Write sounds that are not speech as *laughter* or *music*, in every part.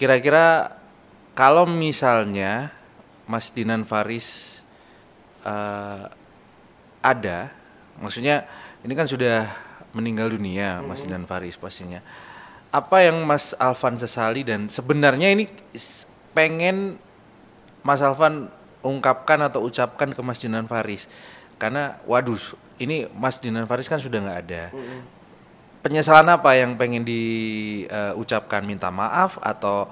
Kira-kira kalau misalnya Mas Dinan Faris eh, ada, maksudnya ini kan sudah meninggal dunia Mas Dinan Faris pastinya. Apa yang Mas Alvan sesali dan sebenarnya ini pengen Mas Alvan ungkapkan atau ucapkan ke Mas Dinan Faris? Karena waduh ini Mas Dinan Faris kan sudah nggak ada penyesalan apa yang pengen diucapkan minta maaf atau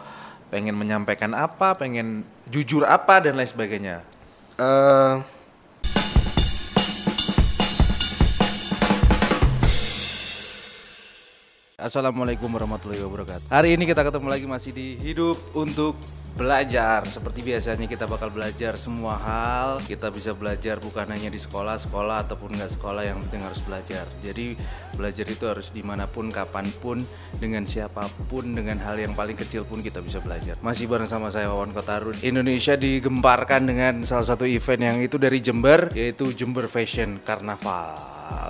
pengen menyampaikan apa? Pengen jujur apa? Dan lain sebagainya. Eh, Assalamualaikum warahmatullahi wabarakatuh. Hari ini kita ketemu lagi masih di Hidup untuk Belajar. Seperti biasanya kita bakal belajar semua hal. Kita bisa belajar bukan hanya di sekolah, sekolah ataupun nggak sekolah yang penting harus belajar. Jadi belajar itu harus di mana pun, kapan pun, dengan siapa pun, dengan hal yang paling kecil pun kita bisa belajar. Masih bareng sama saya Wawan Kotarun. Indonesia digemparkan dengan salah satu event yang itu dari Jember, yaitu Jember Fashion Carnaval.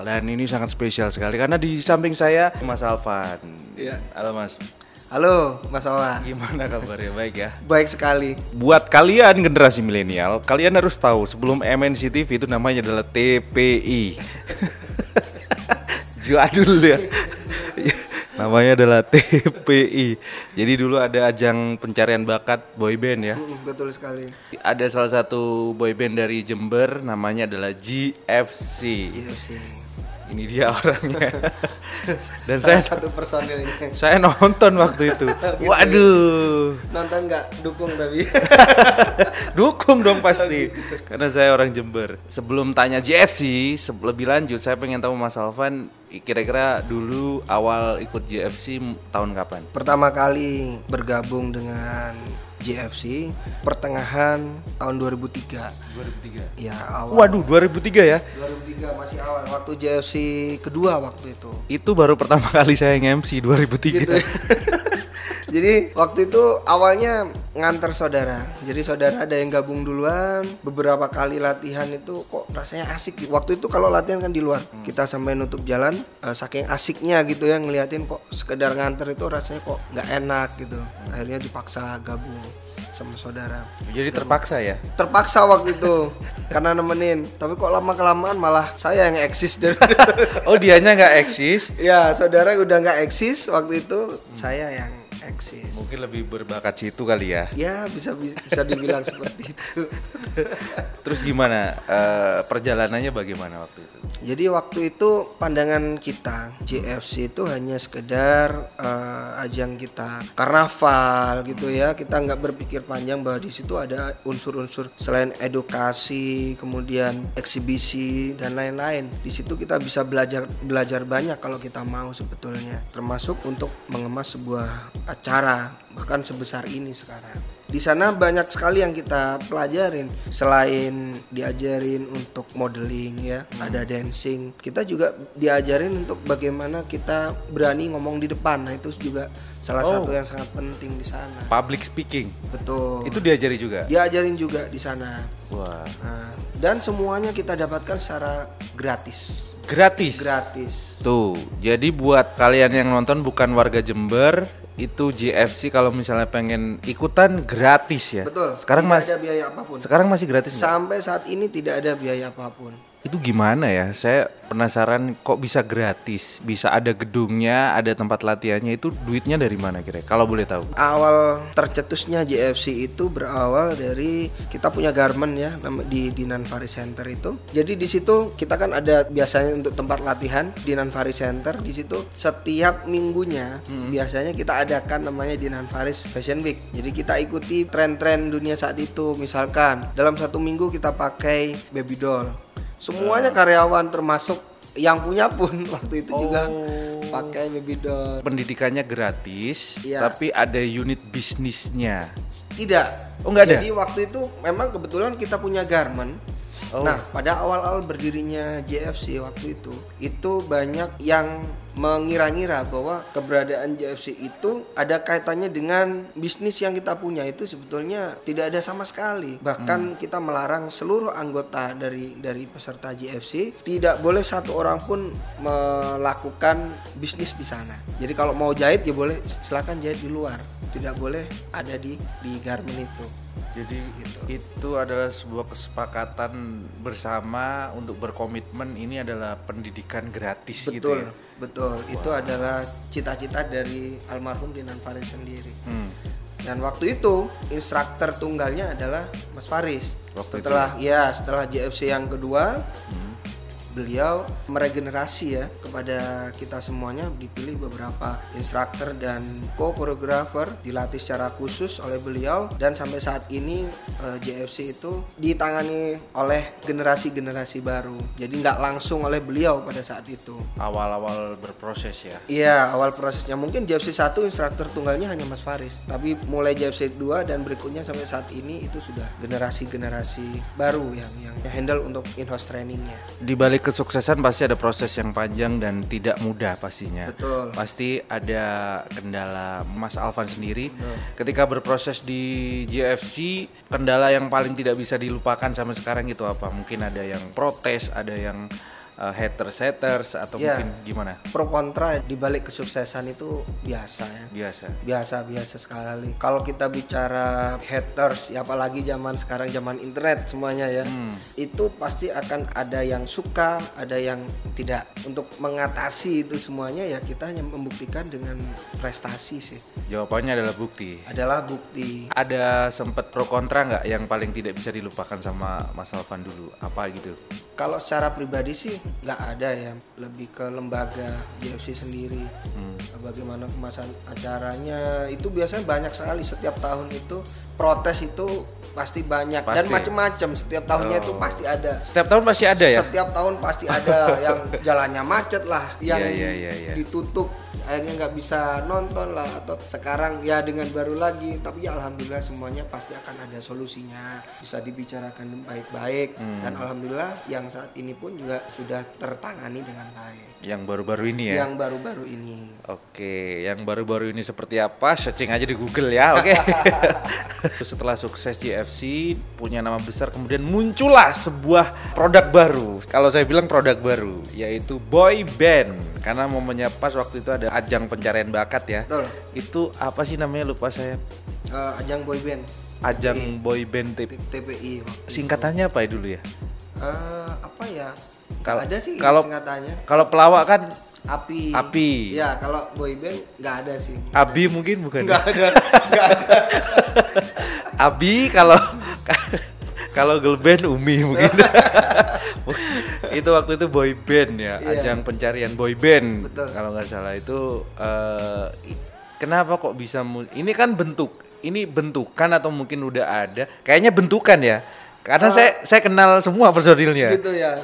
Dan ini sangat spesial sekali karena di samping saya Mas Alvan. Iya. Halo Mas. Halo Mas Wawa, Gimana kabarnya? Baik ya. baik sekali. Buat kalian generasi milenial, kalian harus tahu sebelum MNC TV itu namanya adalah TPI. *laughs* Jadul ya. namanya adalah TPI. Jadi dulu ada ajang pencarian bakat boyband ya. Mm, Betul sekali. Ada salah satu boyband dari Jember namanya adalah GFC. GFC. Ini dia *laughs* orangnya. Dan Salah saya satu personil ini. saya nonton waktu itu. *laughs* Waduh. Nonton nggak dukung tapi. *laughs* Dukung dong pasti. Karena saya orang Jember. Sebelum tanya GFC, se- lebih lanjut saya pengen tahu Mas Alvan kira-kira dulu awal ikut GFC m- tahun kapan? Pertama kali bergabung dengan GFC pertengahan tahun 2003. 2003. Ya awal. Waduh, 2003 ya. 2003 masih awal waktu GFC kedua waktu itu. Itu baru pertama kali saya nge-MC 2003. Gitu. *laughs* Jadi waktu itu awalnya nganter saudara. Jadi saudara ada yang gabung duluan. Beberapa kali latihan itu kok rasanya asik. Waktu itu kalau latihan kan di luar. Kita sampai nutup jalan. eh, saking asiknya gitu ya ngeliatin kok sekedar nganter itu rasanya kok nggak enak gitu. Akhirnya dipaksa gabung sama saudara. Jadi terpaksa ya. Terpaksa waktu itu *laughs* karena nemenin. Tapi kok lama kelamaan malah saya yang eksis dari *laughs* Oh, dianya nggak eksis. Ya saudara udah nggak eksis waktu itu saya yang eksis. Mungkin lebih berbakat situ kali ya. Ya bisa bisa dibilang *laughs* seperti itu. Terus gimana eh, perjalanannya bagaimana waktu itu? Jadi waktu itu pandangan kita JFC itu hanya sekedar eh, ajang kita karnaval gitu ya. Kita nggak berpikir panjang bahwa di situ ada unsur-unsur selain edukasi, kemudian eksibisi dan lain-lain. Di situ kita bisa belajar belajar banyak kalau kita mau sebetulnya. Termasuk untuk mengemas sebuah acara bahkan sebesar ini sekarang. Di sana banyak sekali yang kita pelajarin selain diajarin untuk modeling ya, ada dancing. Kita juga diajarin untuk bagaimana kita berani ngomong di depan. Nah, itu juga salah Oh. satu yang sangat penting di sana. Public speaking. Betul. Itu diajari juga. diajarin juga di sana. Wah, Nah, dan semuanya kita dapatkan secara gratis. gratis. Gratis. Tuh, jadi buat kalian yang nonton bukan warga Jember, itu GFC kalau misalnya pengen ikutan gratis ya. Betul. Sekarang tidak mas, ada biaya apa pun. sekarang masih gratis. Sampai saat ini tidak ada biaya apa pun. Itu gimana ya? Saya penasaran kok bisa gratis, bisa ada gedungnya, ada tempat latihannya itu duitnya dari mana kira? Kalau boleh tahu. awal tercetusnya JFC itu berawal dari kita punya garment ya nama- di di Nanfari Center itu. Jadi di situ kita kan ada biasanya untuk tempat latihan di Nanfari Center. Di situ setiap minggunya biasanya kita adakan namanya di Nanfaris Fashion Week. Jadi kita ikuti tren-tren dunia saat itu. Misalkan dalam satu minggu kita pakai baby doll. Semuanya karyawan termasuk yang punya pun *laughs* waktu itu juga pakai baby doll. Pendidikannya gratis, Iya. tapi ada unit bisnisnya. Tidak. Oh, nggak ada? Jadi waktu itu memang kebetulan kita punya garment. Oh. Nah, pada awal-awal berdirinya JFC waktu itu, itu banyak yang mengira-ngira bahwa keberadaan JFC itu ada kaitannya dengan bisnis yang kita punya itu sebetulnya tidak ada sama sekali. Bahkan kita melarang seluruh anggota dari dari peserta JFC tidak boleh satu orang pun melakukan bisnis di sana. Jadi kalau mau jahit ya boleh silakan jahit di luar. Tidak boleh ada di di garmen itu. Jadi Gitu. itu adalah sebuah kesepakatan bersama untuk berkomitmen ini adalah pendidikan gratis gitu Betul, ya. betul. Itu adalah cita-cita dari almarhum Dinan Faris sendiri. Hmm. Dan waktu itu instruktur tunggalnya adalah Mas Faris. Waktu itu setelah ya setelah JFC yang kedua, Hmm. Beliau meregenerasi ya kepada kita semuanya dipilih beberapa instruktur dan co-choreographer dilatih secara khusus oleh beliau dan sampai saat ini eh, JFC itu ditangani oleh generasi-generasi baru. Jadi nggak langsung oleh beliau pada saat itu. Awal-awal berproses ya. Iya, awal prosesnya mungkin JFC 1 instruktur tunggalnya hanya Mas Faris. Tapi mulai JFC 2 dan berikutnya sampai saat ini itu sudah generasi-generasi baru yang yang handle untuk in-house trainingnya. Di balik kesuksesan pasti ada proses yang panjang dan tidak mudah pastinya. Betul. Pasti ada kendala Mas Alvan sendiri ketika berproses di JFC, kendala yang paling tidak bisa dilupakan sampai sekarang itu apa? Mungkin ada yang protes, ada yang uh, haters haters atau Ya. mungkin gimana? Pro kontra di balik kesuksesan itu biasa ya. Biasa. biasa biasa sekali kalau kita bicara haters ya apalagi zaman sekarang zaman internet semuanya ya itu pasti akan ada yang suka ada yang tidak untuk mengatasi itu semuanya ya kita hanya membuktikan dengan prestasi sih Jawabannya adalah bukti. adalah bukti Ada sempat pro kontra nggak yang paling tidak bisa dilupakan sama Mas Alvan dulu? Apa gitu? kalau secara pribadi sih nggak ada ya lebih ke lembaga JFC sendiri bagaimana kemasan acaranya itu biasanya banyak sekali setiap tahun itu protes itu pasti banyak dan Pasti. macem-macem setiap tahunnya itu Oh. pasti ada Setiap tahun pasti ada ya? setiap tahun pasti ada *laughs* yang jalannya macet lah yang Iya, iya, iya, iya. ditutup akhirnya nggak bisa nonton lah atau sekarang ya dengan baru lagi tapi ya alhamdulillah semuanya pasti akan ada solusinya bisa dibicarakan baik-baik Hmm. dan alhamdulillah yang saat ini pun juga sudah tertangani dengan baik Yang baru-baru ini ya? yang baru-baru ini Oke, yang baru-baru ini seperti apa? Searching aja di Google ya, oke. *laughs* Setelah sukses GFC, punya nama besar, kemudian muncullah sebuah produk baru. Kalau saya bilang produk baru, yaitu boy band. Karena momennya pas waktu itu ada ajang pencarian bakat ya. betul Itu apa sih namanya lupa saya? Eh, ajang boyband Ajang boy band tip. TPI Singkatannya apa ya dulu ya? Eh, apa ya Kalau- ada sih kalau- singkatannya Kalau pelawak kan api Api. ya kalau boyband nggak ada sih Abi mungkin bukan? ya? nggak ada nggak ada *laughs* Abi kalau *laughs* kalau girl band Umi mungkin. *laughs* itu waktu itu boy band ya, Iya. ajang pencarian boy band. Betul. Kalau nggak salah itu i- kenapa kok bisa ini kan bentuk ini bentukan atau mungkin udah ada? Kayaknya bentukan ya. Karena Eh, saya saya kenal semua personilnya. gitu ya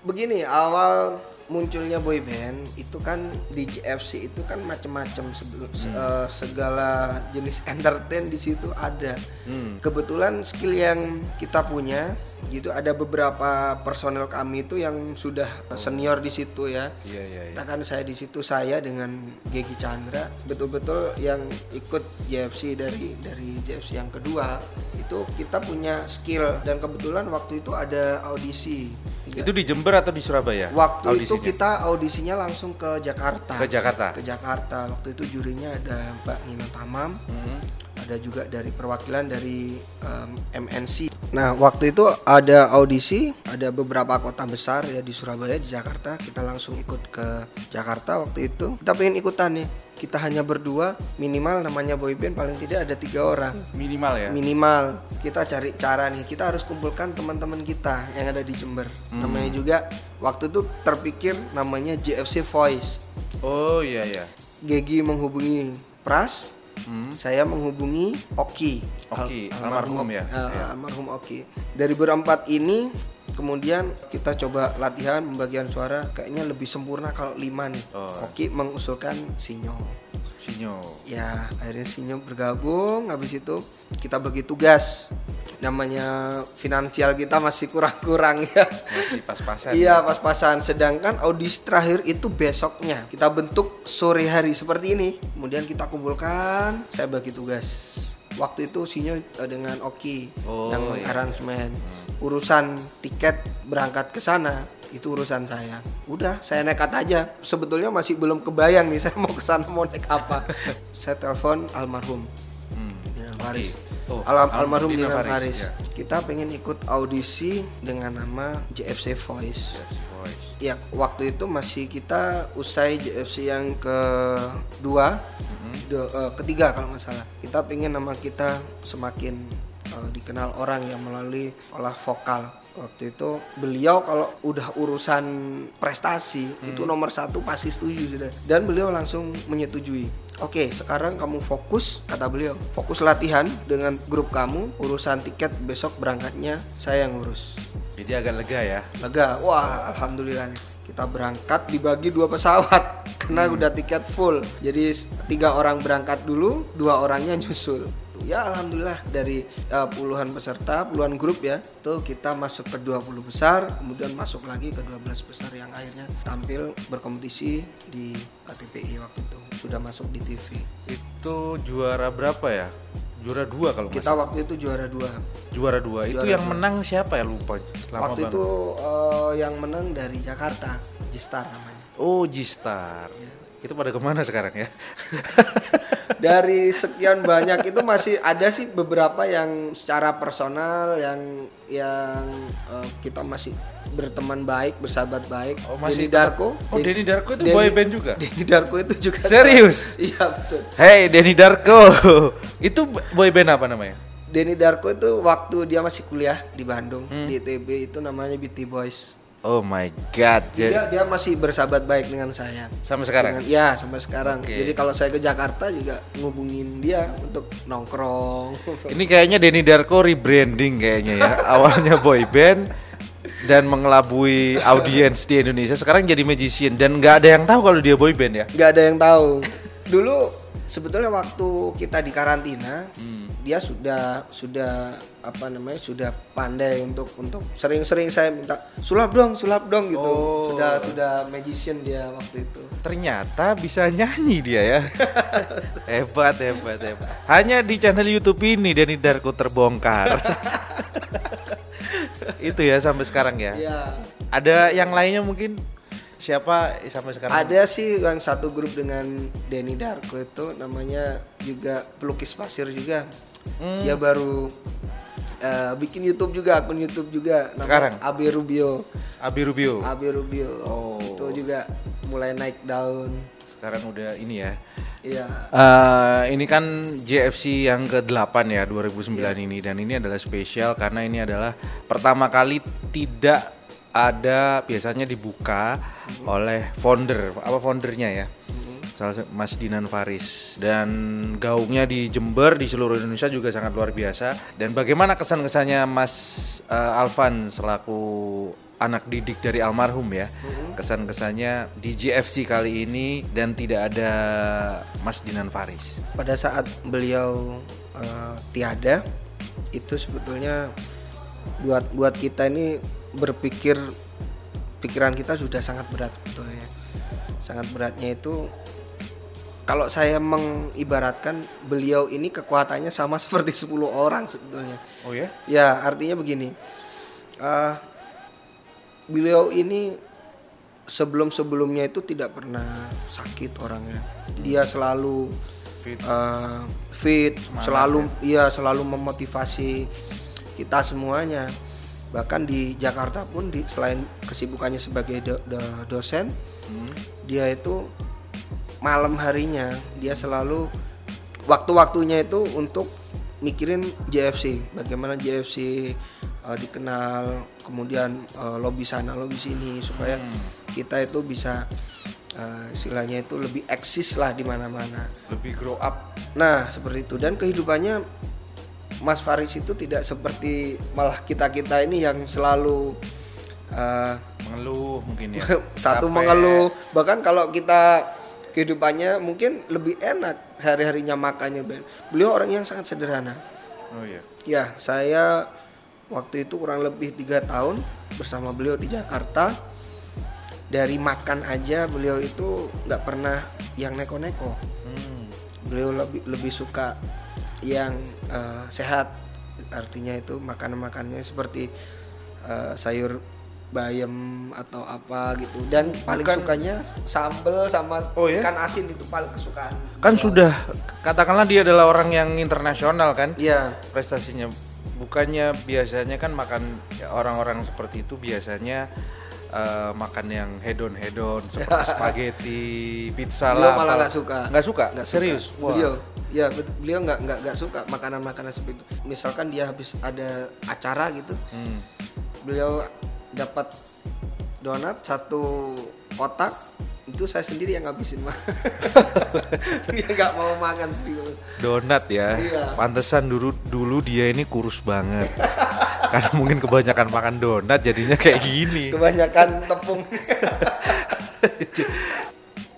begini awal munculnya boyband itu kan di GFC itu kan macem-macem sebelum se- eh, segala jenis *laughs* entertain di situ ada Hmm. kebetulan skill yang kita punya gitu ada beberapa personel kami itu yang sudah senior di situ ya Iya iya iya. Kan saya di situ saya dengan Gegi Chandra betul-betul yang ikut JFC dari dari JFC yang kedua itu kita punya skill dan kebetulan waktu itu ada audisi. Itu di Jember atau di Surabaya? Waktu itu audisinya? kita audisinya langsung ke Jakarta. Ke Jakarta? Ke Jakarta. Waktu itu jurinya ada Mbak Nino Tamam. Mhm. Ada juga dari perwakilan dari em, MNC. Nah, waktu itu ada audisi, ada beberapa kota besar ya di Surabaya, di Jakarta. Kita langsung ikut ke Jakarta waktu itu. Kita pengen ikutan nih. Kita hanya berdua, minimal namanya boyband paling tidak ada tiga orang minimal ya. minimal kita cari cara nih kita harus kumpulkan teman-teman kita yang ada di Jember namanya juga waktu itu terpikir namanya JFC Voice oh iya iya. Gegi menghubungi Pras Hmm. saya menghubungi Oki Oki, Al- almarhum ya? eh, Iya. almarhum Oki dari berempat ini kemudian kita coba latihan pembagian suara kayaknya lebih sempurna kalau lima nih. Oh. Oki mengusulkan Sinyo. Sinyo. ya akhirnya Sinyo bergabung habis itu kita bagi tugas. Namanya finansial kita masih kurang-kurang ya. Masih pas-pasan. iya pas-pasan. Sedangkan audisi terakhir itu besoknya. Kita bentuk sore hari seperti ini. Kemudian kita kumpulkan saya bagi tugas. Waktu itu Sinyo eh, dengan Oki Oh, yang iya. aransemen urusan tiket berangkat ke sana itu urusan saya udah saya nekat aja sebetulnya masih belum kebayang nih *laughs* saya mau ke sana mau naik apa *laughs* saya telepon almarhum Faris. Oh, Alam, Al- almarhum Dinan Dinan Faris, Faris. ya. Kita pengen ikut audisi dengan nama JFC Voice. Voice. Ya, waktu itu masih kita usai JFC yang kedua, do- eh, ketiga kalau nggak salah. Kita pengen nama kita semakin eh, dikenal orang yang melalui olah vokal. Waktu itu beliau kalau udah urusan prestasi itu nomor satu pasti setuju sudah. Dan beliau langsung menyetujui. Oke, sekarang kamu fokus, kata beliau, fokus latihan dengan grup kamu. Urusan tiket besok berangkatnya saya yang ngurus Jadi agak lega ya. lega wah alhamdulillah nih kita berangkat dibagi dua pesawat *laughs* karena udah tiket full jadi tiga orang berangkat dulu dua orangnya nyusul ya alhamdulillah dari uh, puluhan peserta puluhan grup ya tuh kita masuk ke 20 besar kemudian masuk lagi ke 12 besar yang akhirnya tampil berkompetisi di uh, TPI waktu itu sudah masuk di TV Itu juara berapa ya? Juara dua kalau kita waktu itu juara dua. Juara dua. Itu Juara yang dua. menang siapa ya lupa. Lama waktu banget. itu uh, yang menang dari Jakarta Jistar namanya Oh, G-Star. Iya. Itu pada ke mana sekarang ya? *laughs* dari sekian banyak itu masih ada sih beberapa yang secara personal yang yang eh, kita masih berteman baik bersahabat baik Oh, masih Denny Darko Oh, Denny Darko itu boy band juga? Denny Darko itu juga Serius? *laughs* iya betul Hey, Denny Darko. *laughs* itu boy band apa namanya? Denny Darko itu waktu dia masih kuliah di Bandung Hmm. di ITB itu namanya BT Boys Oh my god. Jadi dia dia masih bersahabat baik dengan saya sampai sekarang. Dengan- ya sampai sekarang Oke. jadi kalau saya ke Jakarta juga ngubungin dia untuk nongkrong *laughs* Ini kayaknya Denny Darko rebranding kayaknya ya. *laughs* Awalnya boy band dan mengelabui audiens di Indonesia. Sekarang jadi magician dan nggak ada yang tahu kalau dia boy band ya. nggak ada yang tahu dulu sebetulnya waktu kita di karantina dia sudah sudah apa namanya sudah pandai untuk untuk sering-sering saya minta sulap dong sulap dong gitu Oh. sudah sudah magician dia waktu itu Ternyata bisa nyanyi dia ya. *laughs* hebat, hebat, hebat. Hanya di channel YouTube ini Denny Darko terbongkar. *laughs* Itu ya sampai sekarang ya. ya Ada yang lainnya mungkin siapa sampai sekarang? ada sih yang satu grup dengan Denny Darko itu namanya juga pelukis pasir juga Hmm. dia baru eh, bikin YouTube juga akun YouTube juga Sekarang? Abe Rubio Abi Rubio. Abe Rubio Oh. itu juga mulai naik daun Sekarang udah ini ya. iya Eh, ini kan JFC yang ke-8 ya 2009 Iya. ini dan ini adalah spesial karena ini adalah pertama kali tidak ada biasanya dibuka Mm-hmm. oleh founder apa foundernya ya Mas Dinan Faris. Dan gaungnya di Jember di seluruh Indonesia juga sangat luar biasa. Dan bagaimana kesan-kesannya Mas eh, Alvan selaku anak didik dari almarhum ya? Kesan-kesannya di JFC kali ini dan tidak ada Mas Dinan Faris. Pada saat beliau eh, tiada itu sebetulnya buat buat kita ini berpikir pikiran kita sudah sangat berat sebetulnya. Sangat beratnya itu kalau saya mengibaratkan beliau ini kekuatannya sama *laughs* seperti 10 orang sebetulnya oh ya Ya artinya begini, eh beliau ini sebelum sebelumnya itu tidak pernah sakit orangnya. Dia selalu Fit. eh, fit, selalu iya selalu memotivasi kita semuanya. Bahkan di Jakarta pun di, selain kesibukannya sebagai do- do- dosen, dia itu malam harinya dia selalu waktu-waktunya itu untuk mikirin JFC bagaimana JFC uh, dikenal kemudian uh, lobby sana lobby sini supaya kita itu bisa uh, istilahnya itu lebih eksis lah di mana-mana. Lebih grow up. Nah seperti itu. Dan kehidupannya Mas Faris itu tidak seperti malah kita kita ini yang selalu uh, mengeluh mungkin ya. *laughs* Satu Capek. mengeluh. Bahkan kalau kita kehidupannya mungkin lebih enak hari-harinya makannya Ben. beliau orang yang sangat sederhana. Oh iya. Ya saya waktu itu kurang lebih tiga tahun bersama beliau di Jakarta. Dari makan aja beliau itu nggak pernah yang neko-neko. Hmm. beliau lebih lebih suka yang eh, sehat. Artinya itu makanan makannya seperti eh, sayur bayam atau apa gitu dan paling Bukan- sukanya sambel sama Oh, ya? ikan asin itu paling kesukaan Kan sudah katakanlah dia adalah orang yang internasional kan Iya prestasinya. Bukannya biasanya kan makan ya, orang-orang seperti itu biasanya eh, makan yang hedon hedon *laughs* seperti spaghetti, pizza beliau lah. malah nggak suka Nggak suka? Nggak Serius? suka. Wah. beliau ya beliau nggak nggak nggak suka makanan makanan seperti itu misalkan dia habis ada acara gitu Hmm. beliau dapat donat satu kotak itu saya sendiri yang ngabisin mah *laughs* dia nggak mau makan sendiri Donat ya. Iya. Pantesan dulu dulu dia ini kurus banget. *laughs* Karena mungkin kebanyakan makan donat jadinya kayak gini. kebanyakan tepung *laughs*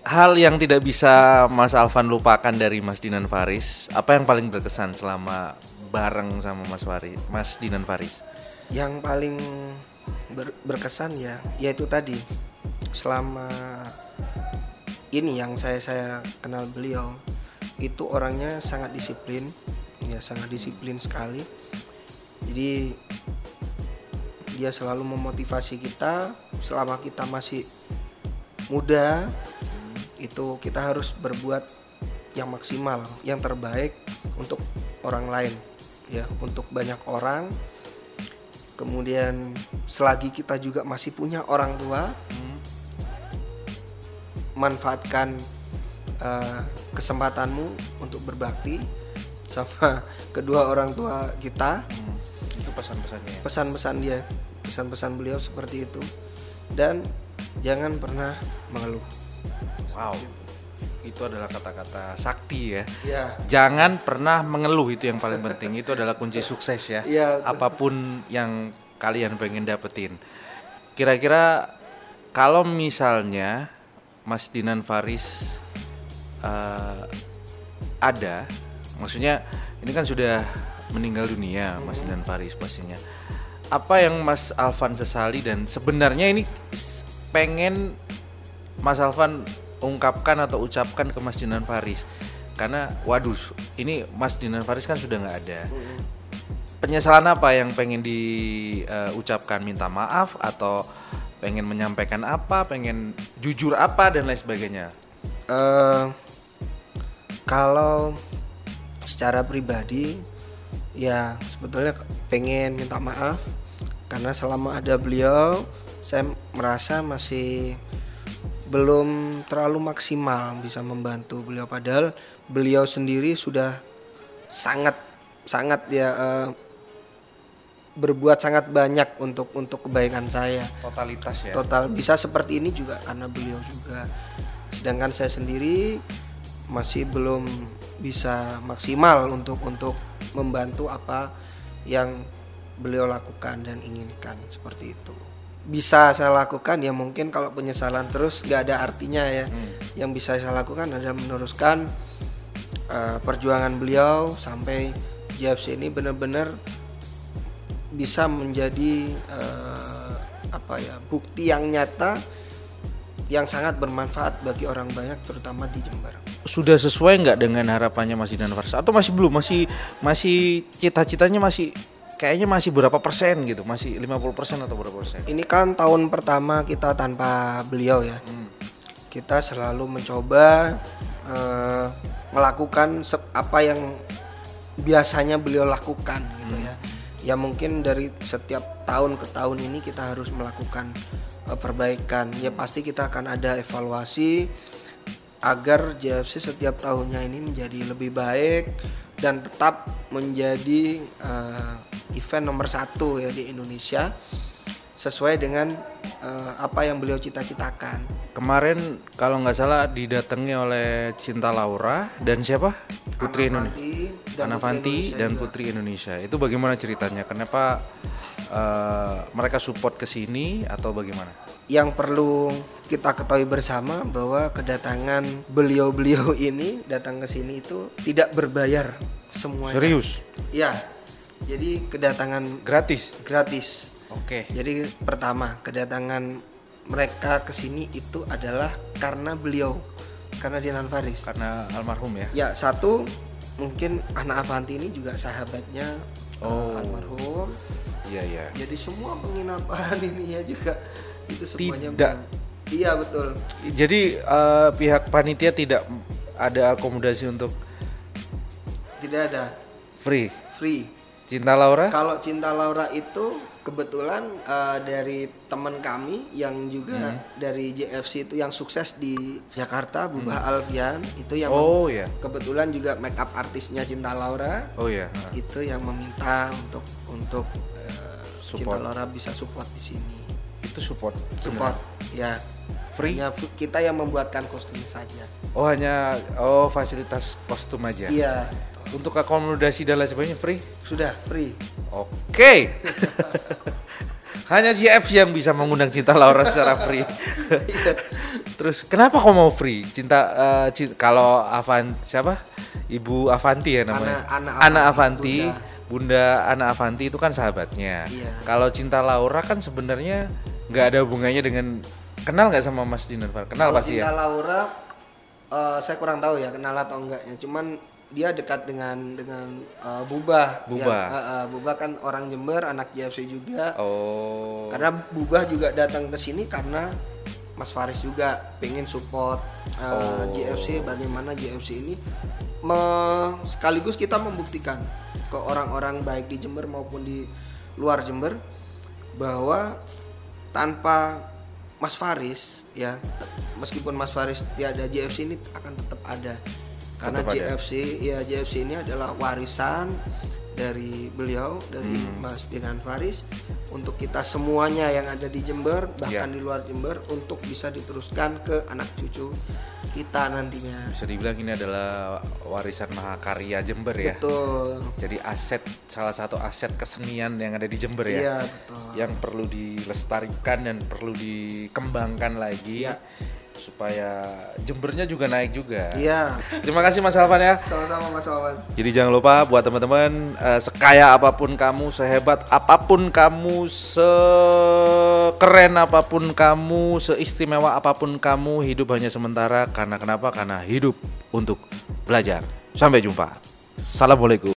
Hal yang tidak bisa Mas Alvan lupakan dari Mas Dinan Faris, apa yang paling berkesan selama bareng sama Mas Faris, Mas Dinan Faris? yang paling ber- berkesan ya. Yaitu tadi selama ini yang saya saya kenal beliau itu orangnya sangat disiplin ya sangat disiplin sekali. Jadi dia selalu memotivasi kita selama kita masih muda. Itu kita harus berbuat yang maksimal yang terbaik untuk orang lain ya untuk banyak orang kemudian selagi kita juga masih punya orang tua manfaatkan eh, kesempatanmu untuk berbakti sama *laughs* kedua orang tua kita Itu pesan-pesannya. pesan-pesan dia pesan-pesan beliau seperti itu dan jangan pernah mengeluh Wow. Itu adalah kata-kata sakti ya. ya Jangan pernah mengeluh itu yang paling penting. Itu adalah kunci sukses ya. Betul. Apa pun yang kalian pengen dapetin. Kira-kira kalau misalnya Mas Dinan Faris eh, ada, maksudnya ini kan sudah meninggal dunia Mas Dinan Faris pastinya. Apa yang Mas Alvan sesali dan sebenarnya ini pengen Mas Alvan ungkapkan atau ucapkan ke Mas Dinan Faris. Karena waduh ini Mas Dinan Faris kan sudah nggak ada. Penyesalan apa yang pengen diucapkan minta maaf atau pengen menyampaikan apa? Pengen jujur apa dan lain sebagainya? Eh, kalau secara pribadi ya sebetulnya pengen minta maaf. Karena selama ada beliau saya merasa masih belum terlalu maksimal bisa membantu beliau padahal beliau sendiri sudah sangat sangat ya eh, berbuat sangat banyak untuk untuk kebaikan saya. Totalitas ya? Total bisa seperti ini juga karena beliau juga. Sedangkan saya sendiri masih belum bisa maksimal untuk untuk membantu apa yang beliau lakukan dan inginkan seperti itu bisa saya lakukan ya mungkin kalau penyesalan terus nggak ada artinya ya. Yang bisa saya lakukan adalah meneruskan eh, perjuangan beliau sampai JFC ini benar-benar bisa menjadi eh, apa ya bukti yang nyata yang sangat bermanfaat bagi orang banyak terutama di Jember. sudah sesuai nggak dengan harapannya Mas Dinan Faris atau masih belum? Masih masih cita-citanya masih kayaknya masih berapa persen gitu masih 50 persen atau berapa persen Ini kan tahun pertama kita tanpa beliau ya. Kita selalu mencoba eh, melakukan apa yang biasanya beliau lakukan gitu ya. Ya mungkin dari setiap tahun ke tahun ini kita harus melakukan eh, perbaikan. Ya pasti kita akan ada evaluasi agar JFC setiap tahunnya ini menjadi lebih baik dan tetap menjadi eh, event nomor satu ya di Indonesia sesuai dengan eh, apa yang beliau cita-citakan. kemarin kalau nggak salah didatangi oleh Cinta Laura dan siapa Putri Indonesia dan Ana Putri Fanti Indonesia dan juga. Putri Indonesia itu bagaimana ceritanya kenapa eh, mereka support ke sini atau bagaimana Yang perlu kita ketahui bersama bahwa kedatangan beliau-beliau *laughs* ini datang ke sini itu tidak berbayar semuanya. serius Ya. Jadi kedatangan gratis gratis. oke Jadi pertama kedatangan mereka ke sini itu adalah karena beliau, karena Dinan Faris. karena almarhum ya Ya satu mungkin anak Avanti ini juga sahabatnya Oh. uh, almarhum. Iya iya. Jadi semua penginapan *laughs* ini ya juga itu semuanya Tidak. bukan- Iya betul. Jadi eh, pihak panitia tidak ada akomodasi untuk Tidak ada free. free. Cinta Laura? Kalau Cinta Laura itu kebetulan eh, dari teman kami yang juga Hmm. dari JFC itu yang sukses di Jakarta, Bubah Alfian itu yang Hmm. Oh ya. kebetulan juga make up artisnya Cinta Laura Oh ya. itu yang meminta untuk untuk eh, Cinta. Laura bisa support di sini. Itu support. Support ya. Free? Hanya kita yang membuatkan kostum saja. Oh hanya oh fasilitas kostum aja. Iya. Untuk akomodasi dan lain sebagainya free. Sudah free. Oke. Hanya GF yang bisa mengundang Cinta Laura secara free. Terus kenapa kau mau free? Cinta eh, Cin- kalau Avan siapa? Ibu Avanti ya namanya. Ana- Ana Ana Avanti, Avanti, Bunda Ana Avanti itu kan sahabatnya. Iya. Kalau Cinta Laura kan sebenarnya nggak ada hubungannya dengan kenal nggak sama Mas Dinan Far? Kenal Kalau pasti Cinta ya. Laura eh, saya kurang tahu ya kenal atau enggaknya. Cuman dia dekat dengan dengan eh, Bubah. Bubah. Yang, eh, eh, Bubah kan orang Jember, anak JFC juga. Oh. Karena Bubah juga datang ke sini karena Mas Faris juga pengen support eh, Oh. JFC bagaimana JFC ini me- sekaligus kita membuktikan ke orang-orang baik di Jember maupun di luar Jember bahwa tanpa Mas Faris ya meskipun Mas Faris tiada JFC ini akan tetap ada karena. JFC ya JFC ini adalah warisan dari beliau dari Hmm. Mas Dinan Faris untuk kita semuanya yang ada di Jember bahkan Ya. di luar Jember untuk bisa diteruskan ke anak cucu kita nantinya Bisa dibilang ini adalah warisan mahakarya Jember ya. betul Jadi aset salah satu aset kesenian yang ada di Jember ya. iya betul Yang perlu dilestarikan dan perlu dikembangkan lagi Iya. Supaya Jembernya juga naik juga. iya Terima kasih Mas Alvan ya. sama-sama Mas Wawan Jadi jangan lupa buat teman-teman eh, sekaya apa pun kamu, sehebat apa pun kamu, sekeren apa pun kamu, seistimewa apa pun kamu, hidup hanya sementara karena kenapa? Karena hidup untuk belajar. Sampai jumpa. Assalamualaikum.